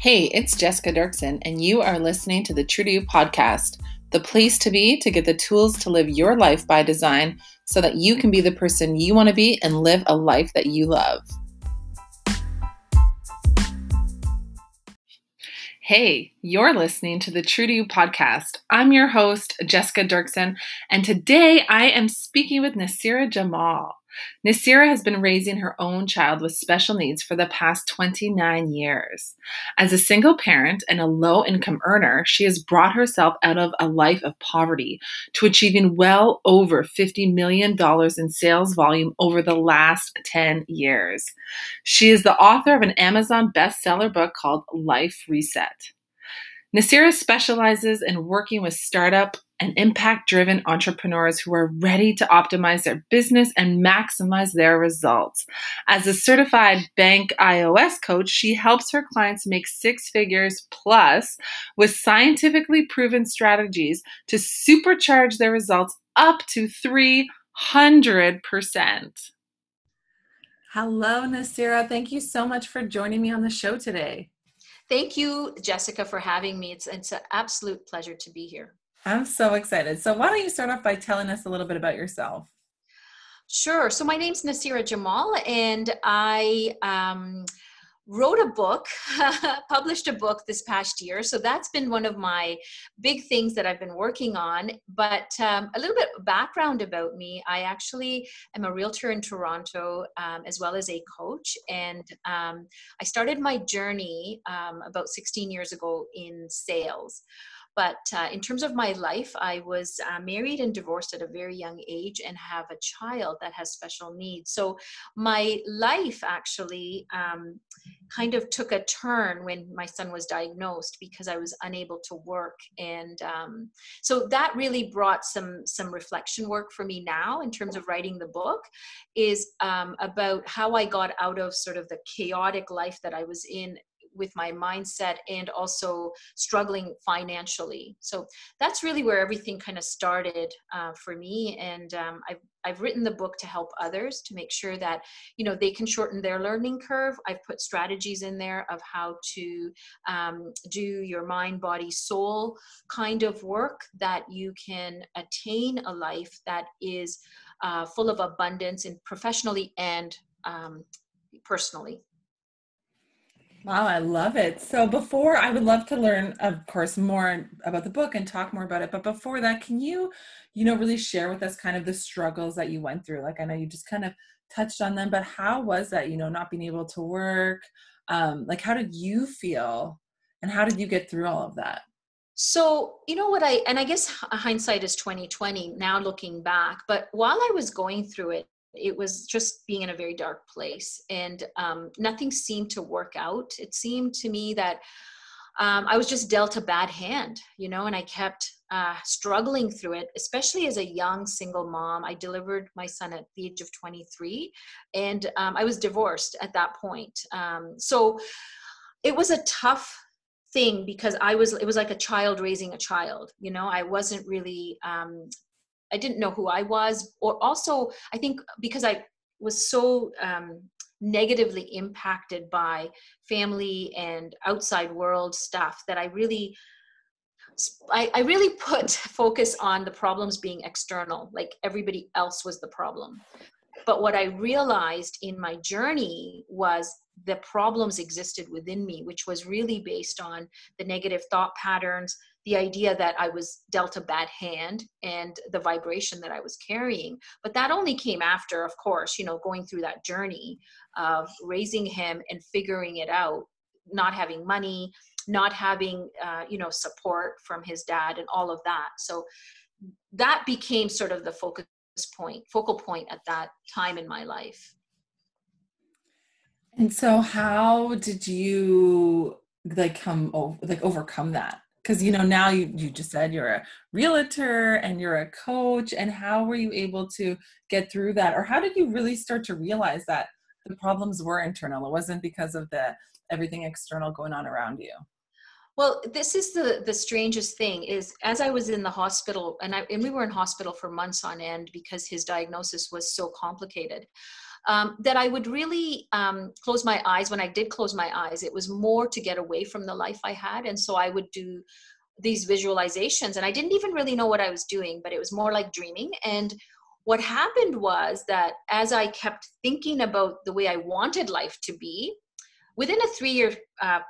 Hey, it's Jessica Dirksen, and you are listening to the True to You podcast, the place to be to get the tools to live your life by design so that you can be the person you want to be and live a life that you love. Hey, you're listening to the True to You podcast. I'm your host, Jessica Dirksen, and today I am speaking with Nasira Jamal. Nasira has been raising her own child with special needs for the past 29 years. As a single parent and a low income earner, she has brought herself out of a life of poverty to achieving well over $50 million in sales volume over the last 10 years. She is the author of an Amazon bestseller book called Life Reset. Nasira specializes in working with startup and impact driven entrepreneurs who are ready to optimize their business and maximize their results. As a certified bank iOS coach, she helps her clients make six figures plus with scientifically proven strategies to supercharge their results up to 300%. Hello, Nasira. Thank you so much for joining me on the show today. Thank you, Jessica, for having me. It's, it's an absolute pleasure to be here. I'm so excited. So, why don't you start off by telling us a little bit about yourself? Sure. So, my name's Nasira Jamal, and I um, wrote a book, published a book this past year. So that's been one of my big things that I've been working on. But um, a little bit background about me I actually am a realtor in Toronto um, as well as a coach. And um, I started my journey um, about 16 years ago in sales. But uh, in terms of my life, I was uh, married and divorced at a very young age and have a child that has special needs. So my life actually um, kind of took a turn when my son was diagnosed because I was unable to work. And um, so that really brought some, some reflection work for me now in terms of writing the book is um, about how I got out of sort of the chaotic life that I was in with my mindset and also struggling financially. So that's really where everything kind of started uh, for me. And um, I've I've written the book to help others to make sure that you know they can shorten their learning curve. I've put strategies in there of how to um, do your mind, body, soul kind of work that you can attain a life that is uh, full of abundance and professionally and um, personally. Wow, I love it. So before I would love to learn, of course, more about the book and talk more about it. But before that, can you, you know, really share with us kind of the struggles that you went through? Like I know you just kind of touched on them, but how was that, you know, not being able to work? Um, like how did you feel and how did you get through all of that? So, you know what I and I guess hindsight is 2020 now looking back, but while I was going through it, it was just being in a very dark place and um, nothing seemed to work out. It seemed to me that um, i was just dealt a bad hand you know and i kept uh, struggling through it especially as a young single mom. I delivered my son at the age of 23 and um, i was divorced at that point. Um, so it was a tough thing because i was it was like a child raising a child you know? I wasn't really um, I didn't know who I was, or also I think because I was so um, negatively impacted by family and outside world stuff that I really I, I, really put focus on the problems being external, like everybody else was the problem. But what I realized in my journey was the problems existed within me, which was really based on the negative thought patterns, the idea that I was dealt a bad hand and the vibration that I was carrying. But that only came after, of course, you know, going through that journey of raising him and figuring it out, not having money, not having, uh, you know, support from his dad and all of that. So that became sort of the focus point, focal point at that time in my life. And so how did you like come over like overcome that? Because you know now you you just said you're a realtor and you're a coach and how were you able to get through that? Or how did you really start to realize that the problems were internal? It wasn't because of the everything external going on around you? Well, this is the the strangest thing is as I was in the hospital and I and we were in hospital for months on end because his diagnosis was so complicated. Um, that I would really um, close my eyes. When I did close my eyes, it was more to get away from the life I had, and so I would do these visualizations, and I didn't even really know what I was doing, but it was more like dreaming. And what happened was that as I kept thinking about the way I wanted life to be, within a three-year uh,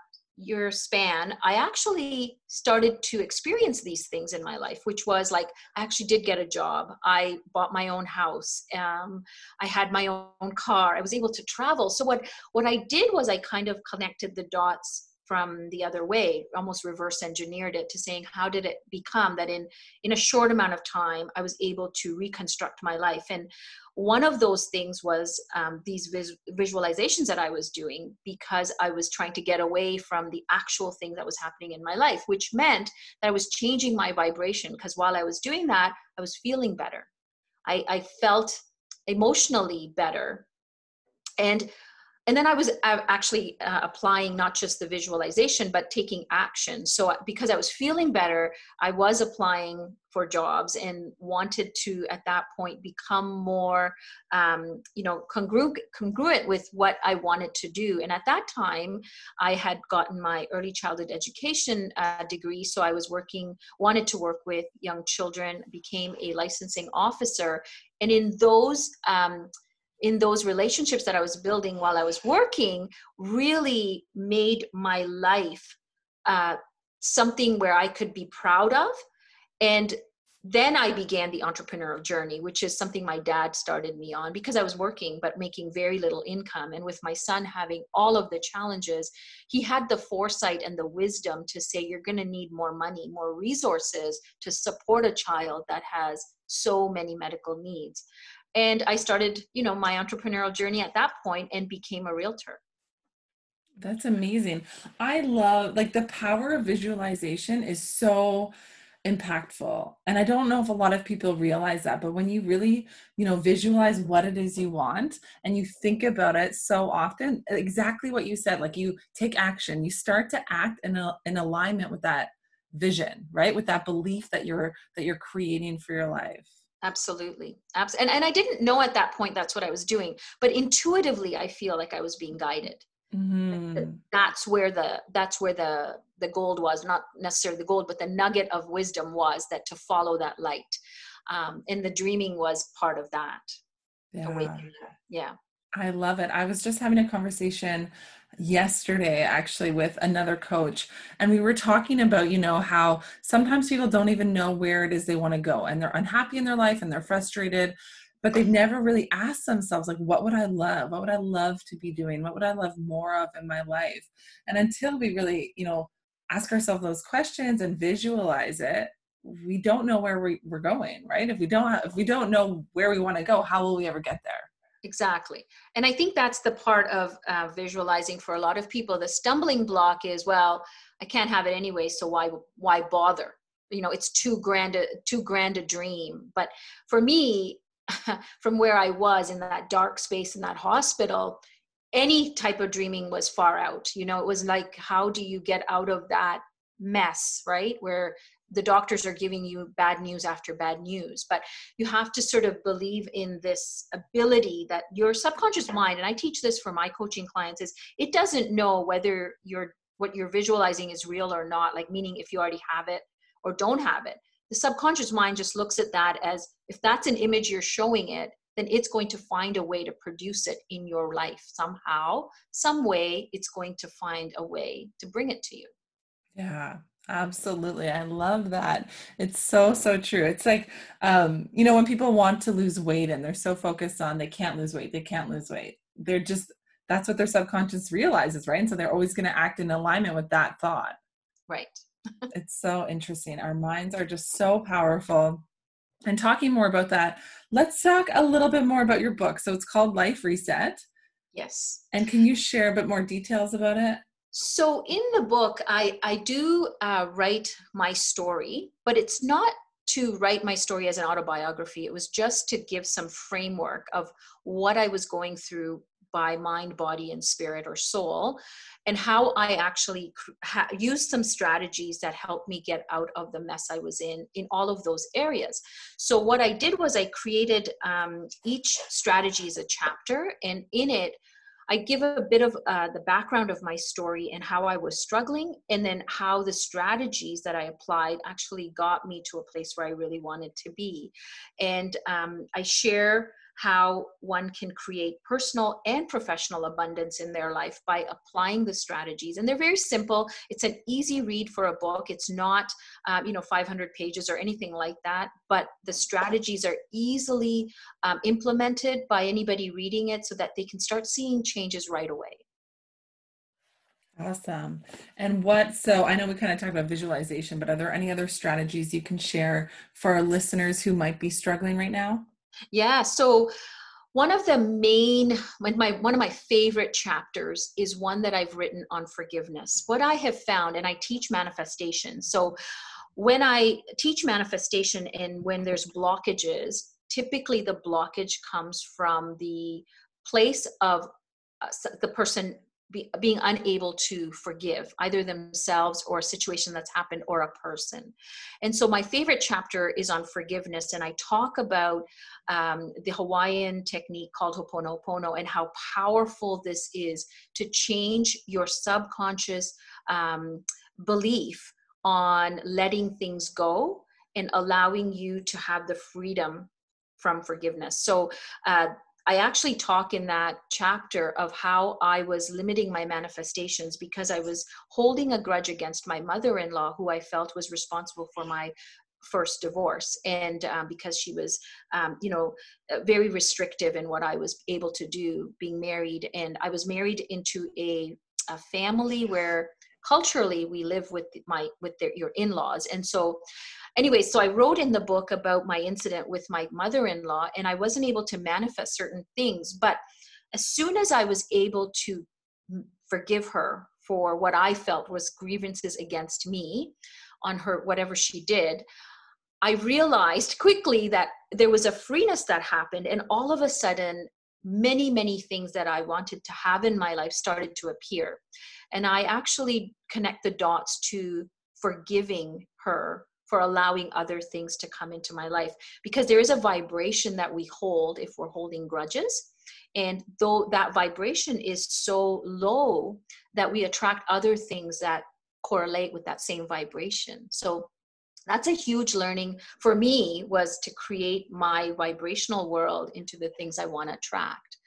your span, I actually started to experience these things in my life, which was like I actually did get a job. I bought my own house. Um, I had my own car. I was able to travel. So what what I did was I kind of connected the dots from the other way almost reverse engineered it to saying how did it become that in in a short amount of time i was able to reconstruct my life? And one of those things was um, these vis- visualizations that i was doing because i was trying to get away from the actual thing that was happening in my life which meant that i was changing my vibration because while i was doing that i was feeling better. I, I felt emotionally better. And and then i was uh, actually uh, applying not just the visualization but taking action. So uh, because i was feeling better i was applying for jobs and wanted to at that point become more um, you know congruent, congruent with what i wanted to do. And at that time i had gotten my early childhood education uh, degree. So i was working wanted to work with young children became a licensing officer. And in those um, in those relationships that I was building while I was working really made my life uh, something where I could be proud of. And then I began the entrepreneurial journey, which is something my dad started me on because I was working but making very little income. And with my son having all of the challenges, he had the foresight and the wisdom to say, You're going to need more money, more resources to support a child that has so many medical needs and i started you know my entrepreneurial journey at that point and became a realtor. That's amazing. I love like the power of visualization is so impactful. And i don't know if a lot of people realize that but when you really you know visualize what it is you want and you think about it so often exactly what you said like you take action you start to act in, a, in alignment with that vision right? With that belief that you're that you're creating for your life absolutely. Abs- and, and i didn't know at that point that's what i was doing but intuitively i feel like i was being guided. Mm-hmm. that's where the that's where the the gold was not necessarily the gold but the nugget of wisdom was that to follow that light. Um, and the dreaming was part of that. Yeah. yeah. I love it. I was just having a conversation yesterday actually with another coach and we were talking about you know how sometimes people don't even know where it is they want to go and they're unhappy in their life and they're frustrated but they've never really asked themselves like what would i love? What would i love to be doing? What would i love more of in my life? And until we really you know ask ourselves those questions and visualize it we don't know where we, we're going right? If we don't have, if we don't know where we want to go how will we ever get there exactly. And i think that's the part of uh, visualizing for a lot of people the stumbling block is well i can't have it anyway so why why bother? You know it's too grand a too grand a dream. But for me from where i was in that dark space in that hospital any type of dreaming was far out. You know it was like how do you get out of that mess right? Where the doctors are giving you bad news after bad news but you have to sort of believe in this ability that your subconscious mind and i teach this for my coaching clients is it doesn't know whether you're what you're visualizing is real or not like meaning if you already have it or don't have it. The subconscious mind just looks at that as if that's an image you're showing it then it's going to find a way to produce it in your life. Somehow some way it's going to find a way to bring it to you. Yeah Absolutely. I love that. It's so, so true. It's like, um, you know, when people want to lose weight and they're so focused on they can't lose weight, they can't lose weight. They're just, that's what their subconscious realizes, right? And so they're always going to act in alignment with that thought. Right. it's so interesting. Our minds are just so powerful. And talking more about that, let's talk a little bit more about your book. So it's called Life Reset. Yes. And can you share a bit more details about it? So in the book, I, I do uh, write my story, but it's not to write my story as an autobiography. It was just to give some framework of what I was going through by mind, body, and spirit or soul, and how I actually ha- used some strategies that helped me get out of the mess I was in in all of those areas. So, what I did was I created um, each strategy as a chapter, and in it, I give a bit of uh, the background of my story and how I was struggling, and then how the strategies that I applied actually got me to a place where I really wanted to be. And um, I share how one can create personal and professional abundance in their life by applying the strategies and they're very simple it's an easy read for a book it's not um, you know 500 pages or anything like that but the strategies are easily um, implemented by anybody reading it so that they can start seeing changes right away Awesome. And what, so I know we kind of talked about visualization, but are there any other strategies you can share for our listeners who might be struggling right now? Yeah. So one of the main my one of my favorite chapters is one that I've written on forgiveness. What I have found, and I teach manifestation. So when I teach manifestation and when there's blockages, typically the blockage comes from the place of uh, the person be, being unable to forgive either themselves or a situation that's happened or a person. And so, my favorite chapter is on forgiveness, and I talk about um, the Hawaiian technique called Ho'oponopono and how powerful this is to change your subconscious um, belief on letting things go and allowing you to have the freedom from forgiveness. So, uh, I actually talk in that chapter of how I was limiting my manifestations because I was holding a grudge against my mother in law, who I felt was responsible for my first divorce. And um, because she was um, you know uh, very restrictive in what i was able to do being married. And i was married into a, a family where culturally we live with my with their, your in-laws. And so anyway, so I wrote in the book about my incident with my mother in law, and I wasn't able to manifest certain things. But as soon as I was able to forgive her for what I felt was grievances against me on her, whatever she did, I realized quickly that there was a freeness that happened, and all of a sudden, many, many things that I wanted to have in my life started to appear. And I actually connect the dots to forgiving her for allowing other things to come into my life. Because there is a vibration that we hold if we're holding grudges. And though that vibration is so low that we attract other things that correlate with that same vibration. So that's a huge learning for me was to create my vibrational world into the things i want to attract.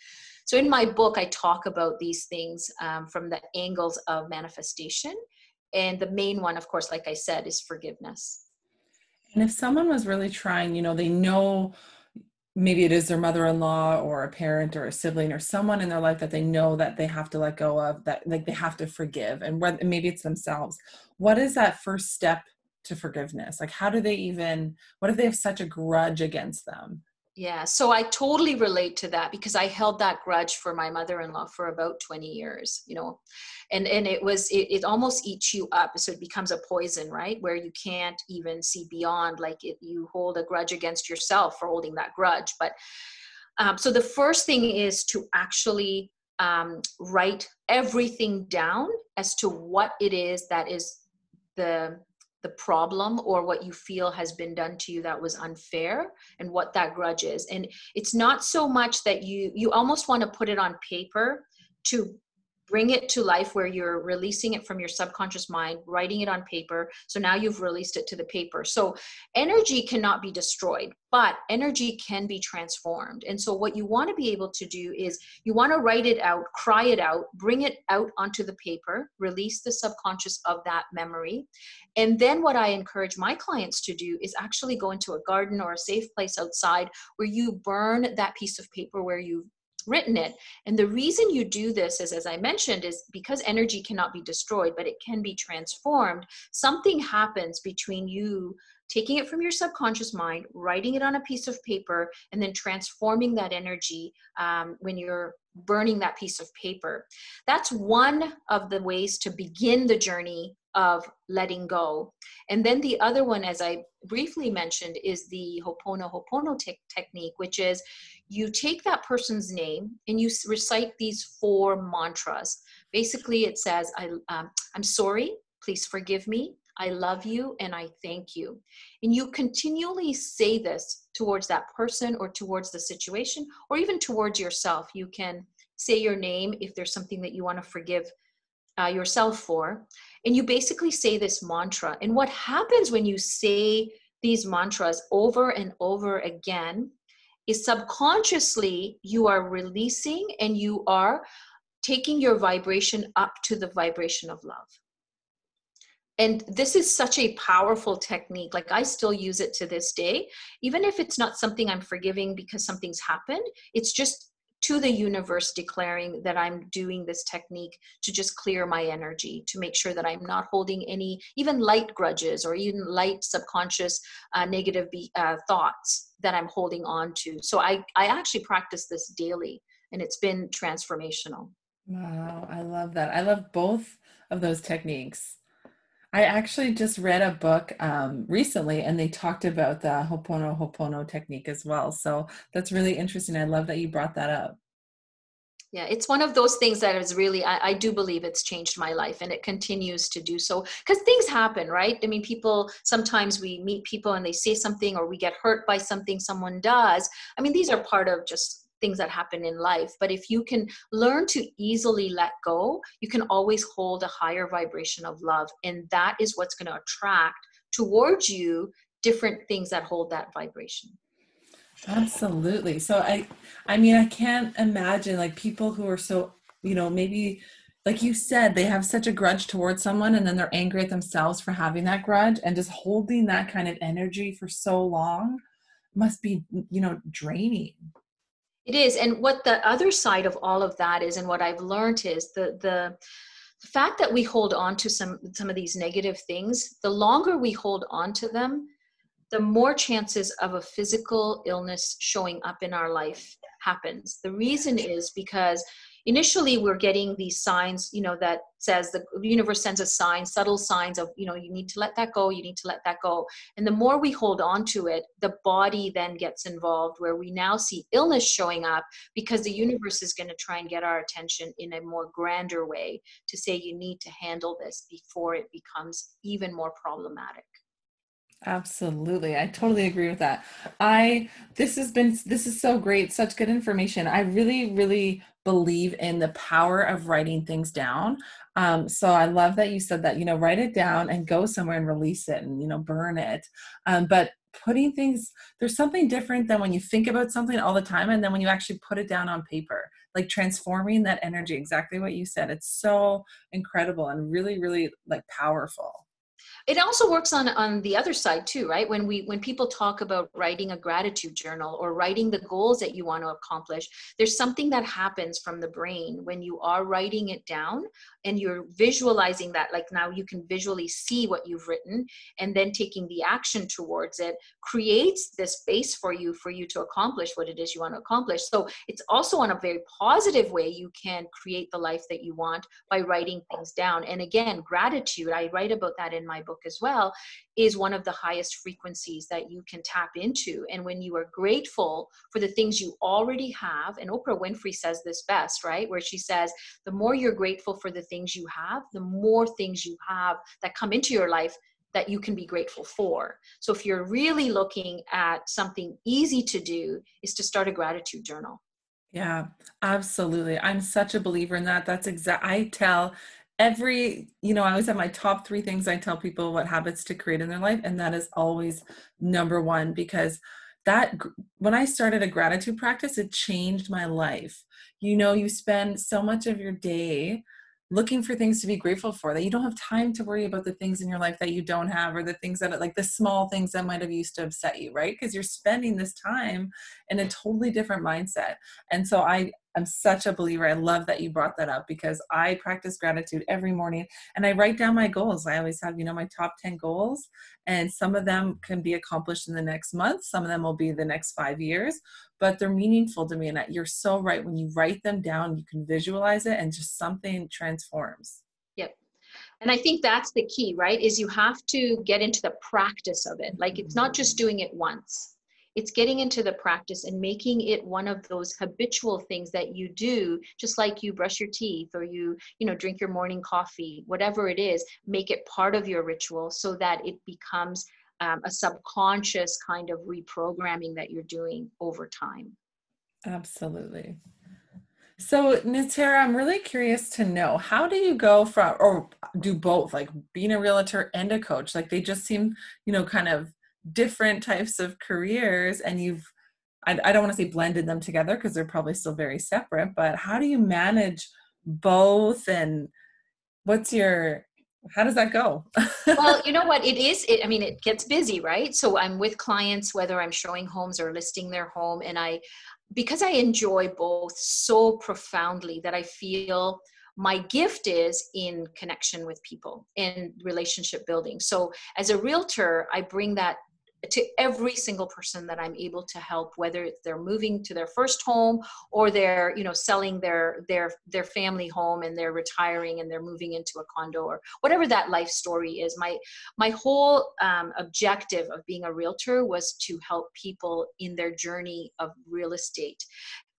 So in my book i talk about these things um, from the angles of manifestation. And the main one of course like i said is forgiveness and if someone was really trying, you know, they know maybe it is their mother-in-law or a parent or a sibling or someone in their life that they know that they have to let go of that like they have to forgive and whether maybe it's themselves. What is that first step to forgiveness? Like how do they even what if they have such a grudge against them yeah, so I totally relate to that because I held that grudge for my mother-in-law for about 20 years, you know. And and it was it, it almost eats you up so it becomes a poison, right? Where you can't even see beyond like you hold a grudge against yourself for holding that grudge. But um, so the first thing is to actually um, write everything down as to what it is that is the the problem or what you feel has been done to you that was unfair and what that grudge is. And it's not so much that you you almost want to put it on paper to bring it to life where you're releasing it from your subconscious mind, writing it on paper. So now you've released it to the paper. So energy cannot be destroyed, but energy can be transformed. And so what you want to be able to do is you want to write it out, cry it out, bring it out onto the paper, release the subconscious of that memory. And then what I encourage my clients to do is actually go into a garden or a safe place outside where you burn that piece of paper where you've written it. And the reason you do this is, as I mentioned, is because energy cannot be destroyed, but it can be transformed. Something happens between you taking it from your subconscious mind, writing it on a piece of paper, and then transforming that energy um, when you're burning that piece of paper. That's one of the ways to begin the journey of letting go. And then the other one, as I briefly mentioned, is the Ho'oponopono te- technique, which is you take that person's name and you recite these four mantras. Basically, it says, I, um, I'm sorry, please forgive me, I love you, and I thank you. And you continually say this towards that person or towards the situation or even towards yourself. You can say your name if there's something that you want to forgive uh, yourself for. And you basically say this mantra. And what happens when you say these mantras over and over again is subconsciously you are releasing and you are taking your vibration up to the vibration of love. And this is such a powerful technique. Like I still use it to this day. Even if it's not something I'm forgiving because something's happened, it's just to the universe declaring that I'm doing this technique to just clear my energy, to make sure that I'm not holding any, even light grudges or even light subconscious uh, negative be, uh, thoughts that I'm holding on to. So I, I actually practice this daily and it's been transformational. Wow, I love that. I love both of those techniques. I actually just read a book um, recently and they talked about the Ho'oponopono technique as well. So that's really interesting. I love that you brought that up. Yeah, it's one of those things that is really, I, I do believe it's changed my life and it continues to do so because things happen, right? I mean, people, sometimes we meet people and they say something or we get hurt by something someone does. I mean, these are part of just things that happen in life. But if you can learn to easily let go, you can always hold a higher vibration of love. And that is what's going to attract towards you different things that hold that vibration. Absolutely. So I I mean I can't imagine like people who are so, you know, maybe like you said, they have such a grudge towards someone and then they're angry at themselves for having that grudge and just holding that kind of energy for so long must be, you know, draining. It is. And what the other side of all of that is, and what I've learned is the, the, the fact that we hold on to some, some of these negative things, the longer we hold on to them, the more chances of a physical illness showing up in our life happens. The reason is because initially we're getting these signs you know that says the universe sends us signs subtle signs of you know you need to let that go you need to let that go and the more we hold on to it the body then gets involved where we now see illness showing up because the universe is going to try and get our attention in a more grander way to say you need to handle this before it becomes even more problematic Absolutely. I totally agree with that. I this has been this is so great, such good information. I really really believe in the power of writing things down. Um, so I love that you said that, you know, write it down and go somewhere and release it and, you know, burn it. Um, but putting things, there's something different than when you think about something all the time and then when you actually put it down on paper, like transforming that energy, exactly what you said. It's so incredible and really, really like powerful it also works on on the other side too right? When we when people talk about writing a gratitude journal or writing the goals that you want to accomplish there's something that happens from the brain when you are writing it down and you're visualizing that like now you can visually see what you've written and then taking the action towards it creates this space for you for you to accomplish what it is you want to accomplish. So it's also on a very positive way you can create the life that you want by writing things down. And again gratitude i write about that in my book as well is one of the highest frequencies that you can tap into and when you are grateful for the things you already have and oprah winfrey says this best right where she says the more you're grateful for the things you have the more things you have that come into your life that you can be grateful for. So if you're really looking at something easy to do is to start a gratitude journal. Yeah, absolutely. I'm such a believer in that. That's exact I tell every, you know, I always have my top 3 things I tell people what habits to create in their life and that is always number 1 because that when I started a gratitude practice it changed my life. You know, you spend so much of your day looking for things to be grateful for that you don't have time to worry about the things in your life that you don't have or the things that like the small things that might have used to upset you right because you're spending this time in a totally different mindset and so i I'm such a believer. I love that you brought that up because I practice gratitude every morning and I write down my goals. I always have, you know, my top 10 goals, and some of them can be accomplished in the next month, some of them will be the next five years, but they're meaningful to me. And you're so right. When you write them down, you can visualize it and just something transforms. Yep. and i think that's the key right is you have to get into the practice of it like it's not just doing it once it's getting into the practice and making it one of those habitual things that you do just like you brush your teeth or you you know drink your morning coffee whatever it is make it part of your ritual so that it becomes um, a subconscious kind of reprogramming that you're doing over time absolutely so, Nasira, I'm really curious to know how do you go from, or do both, like being a realtor and a coach? Like they just seem, you know, kind of different types of careers, and you've, I, I don't want to say blended them together because they're probably still very separate, but how do you manage both? And what's your, how does that go? well, you know what? It is, it, I mean, it gets busy, right? So I'm with clients, whether I'm showing homes or listing their home, and I, because I enjoy both so profoundly that I feel my gift is in connection with people and relationship building. So as a realtor, I bring that to every single person that i'm able to help whether they're moving to their first home or they're you know selling their their their family home and they're retiring and they're moving into a condo or whatever that life story is. My my whole um, objective of being a realtor was to help people in their journey of real estate.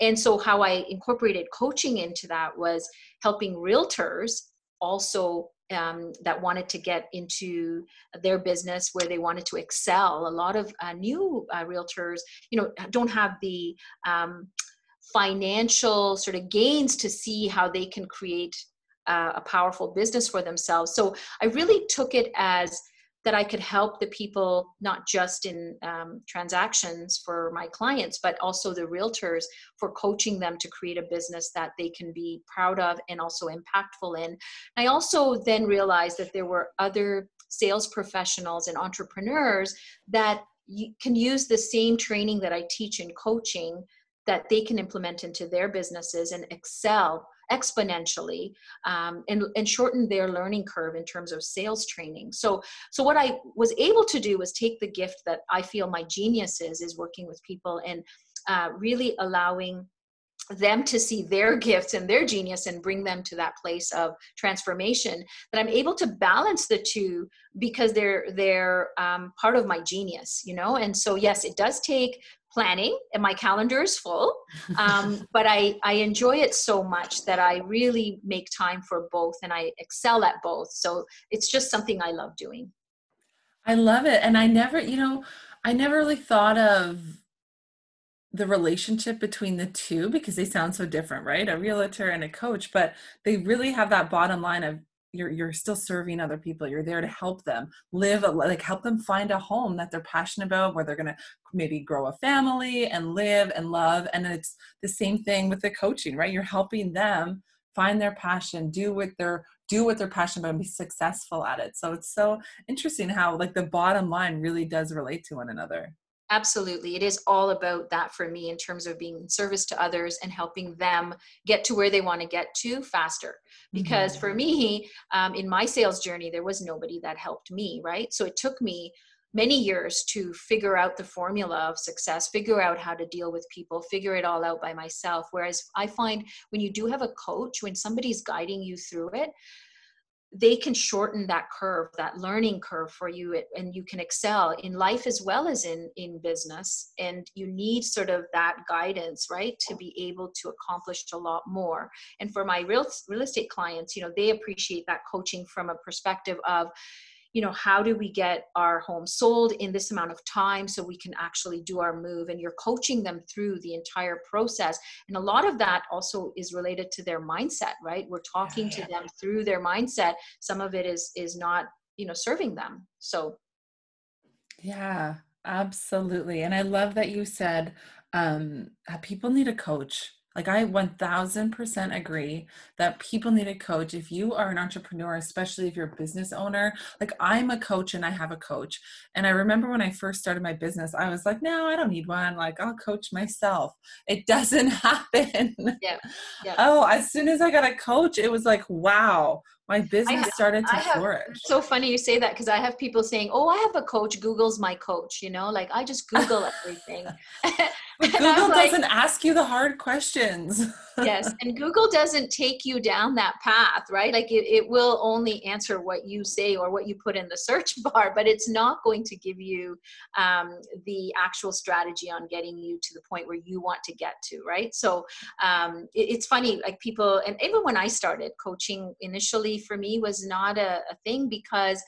And so how i incorporated coaching into that was helping realtors also um, that wanted to get into their business where they wanted to excel. A lot of uh, new uh, realtors, you know, don't have the um, financial sort of gains to see how they can create uh, a powerful business for themselves. So I really took it as that I could help the people not just in um, transactions for my clients, but also the realtors for coaching them to create a business that they can be proud of and also impactful in. I also then realized that there were other sales professionals and entrepreneurs that can use the same training that I teach in coaching that they can implement into their businesses and excel exponentially um, and, and shorten their learning curve in terms of sales training. So so what i was able to do was take the gift that i feel my genius is is working with people and uh, really allowing them to see their gifts and their genius and bring them to that place of transformation that i'm able to balance the two because they're they're um, part of my genius you know? And so yes it does take planning and my calendar is full um, but I, I enjoy it so much that i really make time for both and i excel at both. So it's just something i love doing. I love it. And i never you know i never really thought of the relationship between the two because they sound so different right? A realtor and a coach but they really have that bottom line of you're you're still serving other people. You're there to help them live a, like help them find a home that they're passionate about where they're going to maybe grow a family and live and love. And it's the same thing with the coaching right? You're helping them find their passion do what they're do what they're passionate about and be successful at it. So it's so interesting how like the bottom line really does relate to one another absolutely it is all about that for me in terms of being in service to others and helping them get to where they want to get to faster. Because mm-hmm. for me um, in my sales journey there was nobody that helped me right? So it took me many years to figure out the formula of success figure out how to deal with people figure it all out by myself. Whereas i find when you do have a coach when somebody's guiding you through it they can shorten that curve that learning curve for you and you can excel in life as well as in in business. And you need sort of that guidance right to be able to accomplish a lot more. And for my real real estate clients you know they appreciate that coaching from a perspective of you know how do we get our home sold in this amount of time so we can actually do our move? And you're coaching them through the entire process. And a lot of that also is related to their mindset right? We're talking yeah, yeah. to them through their mindset. Some of it is is not you know serving them. So yeah absolutely. And i love that you said um people need a coach like I 1000% agree that people need a coach. If you are an entrepreneur, especially if you're a business owner, like I'm a coach and I have a coach. And I remember when I first started my business, I was like, no, I don't need one. Like I'll coach myself. It doesn't happen. Yeah. yeah. Oh, as soon as I got a coach, it was like, wow, my business have, started to have, flourish. So funny you say that because I have people saying, "Oh, I have a coach. Google's my coach." You know, like I just Google everything. Google doesn't ask you the hard questions. yes. And Google doesn't take you down that path, right? Like it, it will only answer what you say or what you put in the search bar, but it's not going to give you um, the actual strategy on getting you to the point where you want to get to, right? So um, it, it's funny, like people, and even when I started coaching initially for me was not a, a thing because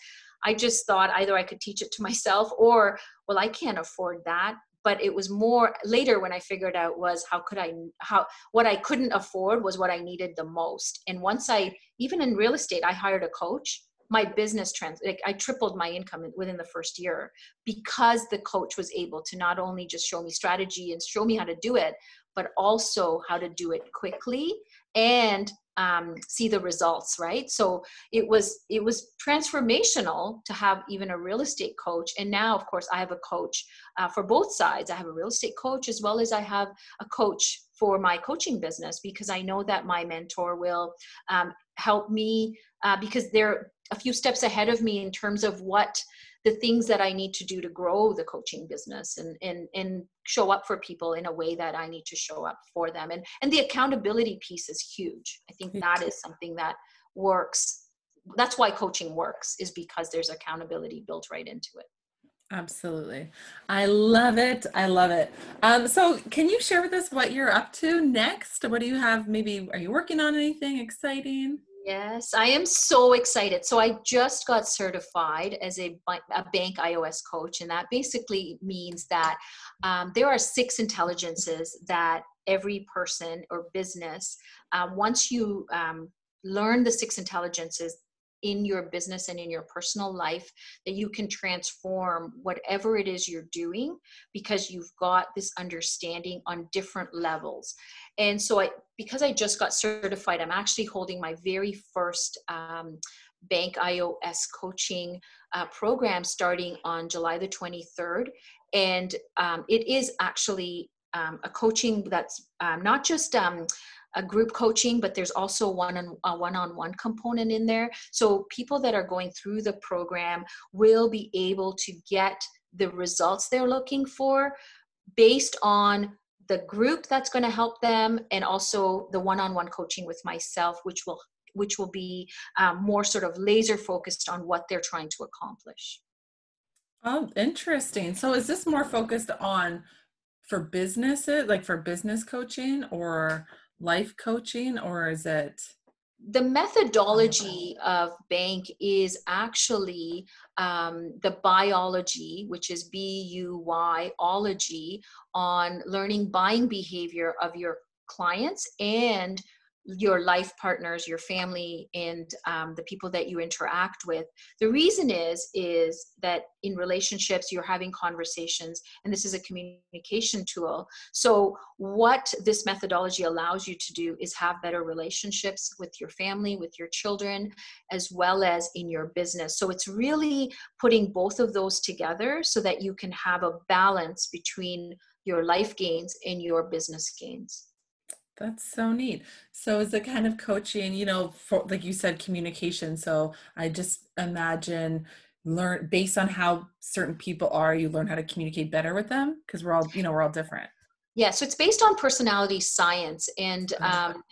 I just thought either I could teach it to myself or, well, I can't afford that but it was more later when i figured out was how could i how what i couldn't afford was what i needed the most. And once i even in real estate i hired a coach my business trends like i tripled my income within the first year because the coach was able to not only just show me strategy and show me how to do it but also how to do it quickly and um, see the results right? So it was it was transformational to have even a real estate coach. And now of course i have a coach uh, for both sides. I have a real estate coach as well as i have a coach for my coaching business because i know that my mentor will um, help me uh, because they're a few steps ahead of me in terms of what the things that I need to do to grow the coaching business and and and show up for people in a way that I need to show up for them. And and the accountability piece is huge. I think that is something that works. That's why coaching works is because there's accountability built right into it. Absolutely. I love it. I love it. Um, so can you share with us what you're up to next? What do you have? Maybe are you working on anything exciting? Yes, I am so excited. So I just got certified as a, a bank iOS coach, and that basically means that um, there are six intelligences that every person or business, uh, once you um, learn the six intelligences, in your business and in your personal life that you can transform whatever it is you're doing because you've got this understanding on different levels. And so i because i just got certified i'm actually holding my very first um, bank ios coaching uh, program starting on july the 23rd and um, it is actually um, a coaching that's um, not just um, a group coaching, but there's also one on a one-on-one component in there. So people that are going through the program will be able to get the results they're looking for based on the group that's going to help them and also the one-on-one coaching with myself which will which will be um, more sort of laser focused on what they're trying to accomplish oh interesting so is this more focused on for businesses like for business coaching or life coaching or is it the methodology of bank is actually um, the buyology which is b-u-y ology on learning buying behavior of your clients and your life partners your family and um, the people that you interact with. The reason is is that in relationships you're having conversations and this is a communication tool. So what this methodology allows you to do is have better relationships with your family with your children as well as in your business. So it's really putting both of those together so that you can have a balance between your life gains and your business gains that's so neat. So is it kind of coaching, you know, for like you said, communication. So I just imagine learn based on how certain people are, you learn how to communicate better with them because we're all, you know, we're all different. Yeah, so it's based on personality science. And um,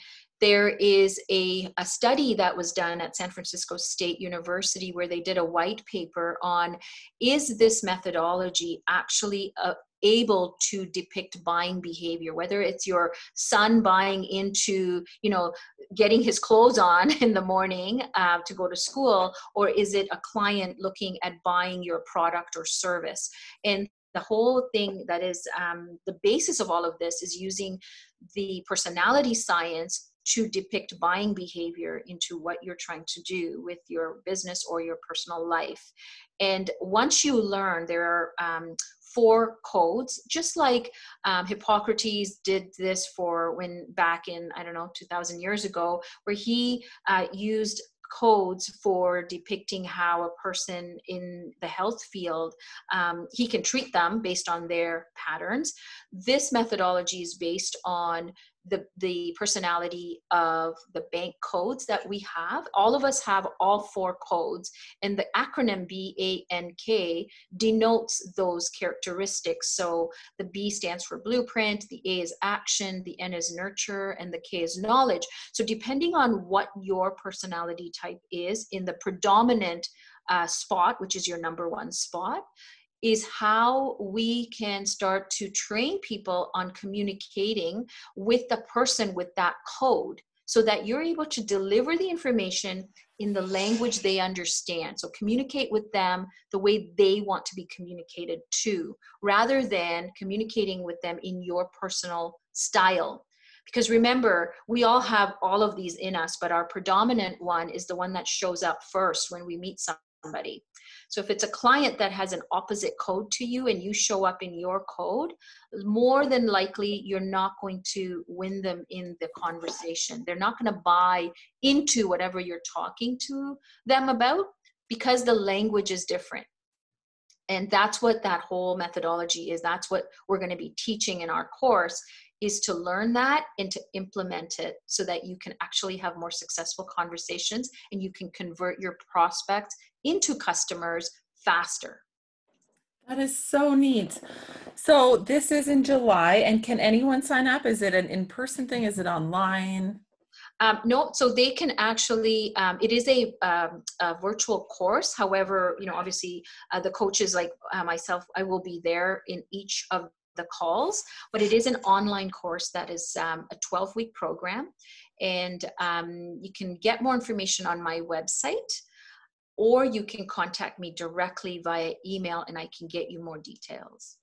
there is a, a study that was done at San Francisco State University where they did a white paper on is this methodology actually a, able to depict buying behavior whether it's your son buying into you know getting his clothes on in the morning uh, to go to school or is it a client looking at buying your product or service and the whole thing that is um, the basis of all of this is using the personality science to depict buying behavior into what you're trying to do with your business or your personal life. And once you learn, there are um, four codes, just like um, Hippocrates did this for when back in, I don't know, 2000 years ago, where he uh, used codes for depicting how a person in the health field um, he can treat them based on their patterns. This methodology is based on the, the personality of the bank codes that we have. All of us have all four codes, and the acronym BANK denotes those characteristics. So the B stands for blueprint, the A is action, the N is nurture, and the K is knowledge. So depending on what your personality type is in the predominant uh, spot, which is your number one spot, is how we can start to train people on communicating with the person with that code so that you're able to deliver the information in the language they understand. So communicate with them the way they want to be communicated to, rather than communicating with them in your personal style. Because remember, we all have all of these in us, but our predominant one is the one that shows up first when we meet somebody. So if it's a client that has an opposite code to you and you show up in your code, more than likely you're not going to win them in the conversation. They're not going to buy into whatever you're talking to them about because the language is different. And that's what that whole methodology is. That's what we're going to be teaching in our course is to learn that and to implement it so that you can actually have more successful conversations and you can convert your prospects into customers faster. That is so neat. So this is in July, and can anyone sign up? Is it an in-person thing? Is it online? Um, no, so they can actually. Um, it is a, um, a, virtual course. However, you know, obviously, uh, the coaches like uh, myself, I will be there in each of the calls. But it is an online course that is um, a 12-week program, and um, you can get more information on my website or you can contact me directly via email and I can get you more details.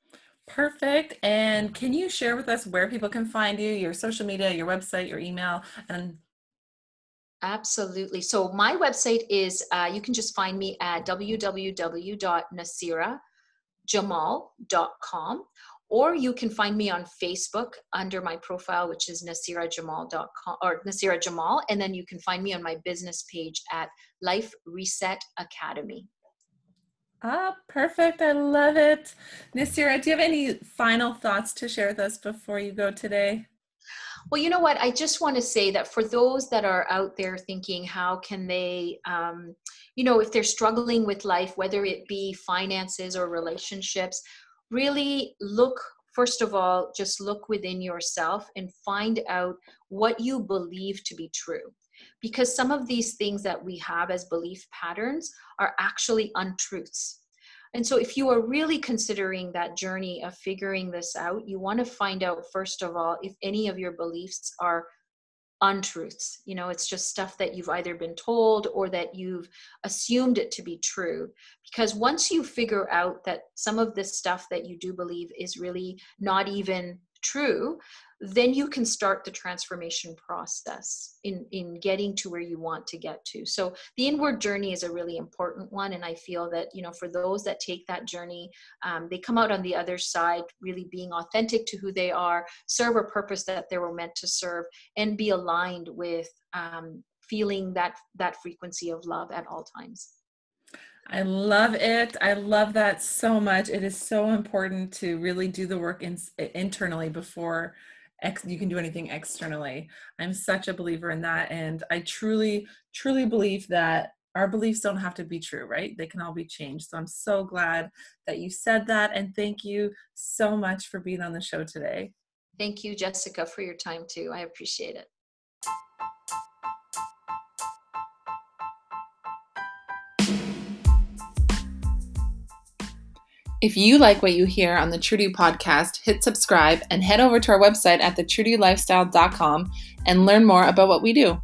Perfect. And can you share with us where people can find you, your social media, your website, your email, and Absolutely. So my website is uh, you can just find me at www.nasirajamal.com or you can find me on Facebook under my profile, which is nasirajamal.com or Nasira Jamal, and then you can find me on my business page at Life Reset Academy. Ah, perfect. I love it. Nasira, do you have any final thoughts to share with us before you go today? Well, you know what? I just want to say that for those that are out there thinking, how can they, um, you know, if they're struggling with life, whether it be finances or relationships, really look first of all just look within yourself and find out what you believe to be true. Because some of these things that we have as belief patterns are actually untruths. And so if you are really considering that journey of figuring this out you want to find out first of all if any of your beliefs are untruths. You know, it's just stuff that you've either been told or that you've assumed it to be true. Because once you figure out that some of this stuff that you do believe is really not even true, then you can start the transformation process in in getting to where you want to get to so the inward journey is a really important one and i feel that you know for those that take that journey um, they come out on the other side really being authentic to who they are serve a purpose that they were meant to serve and be aligned with um, feeling that that frequency of love at all times I love it. I love that so much. It is so important to really do the work in, internally before ex- you can do anything externally. I'm such a believer in that. And I truly, truly believe that our beliefs don't have to be true, right? They can all be changed. So I'm so glad that you said that. And thank you so much for being on the show today. Thank you, Jessica, for your time too. I appreciate it. If you like what you hear on the You podcast, hit subscribe and head over to our website at thetruetolifestyle.com and learn more about what we do.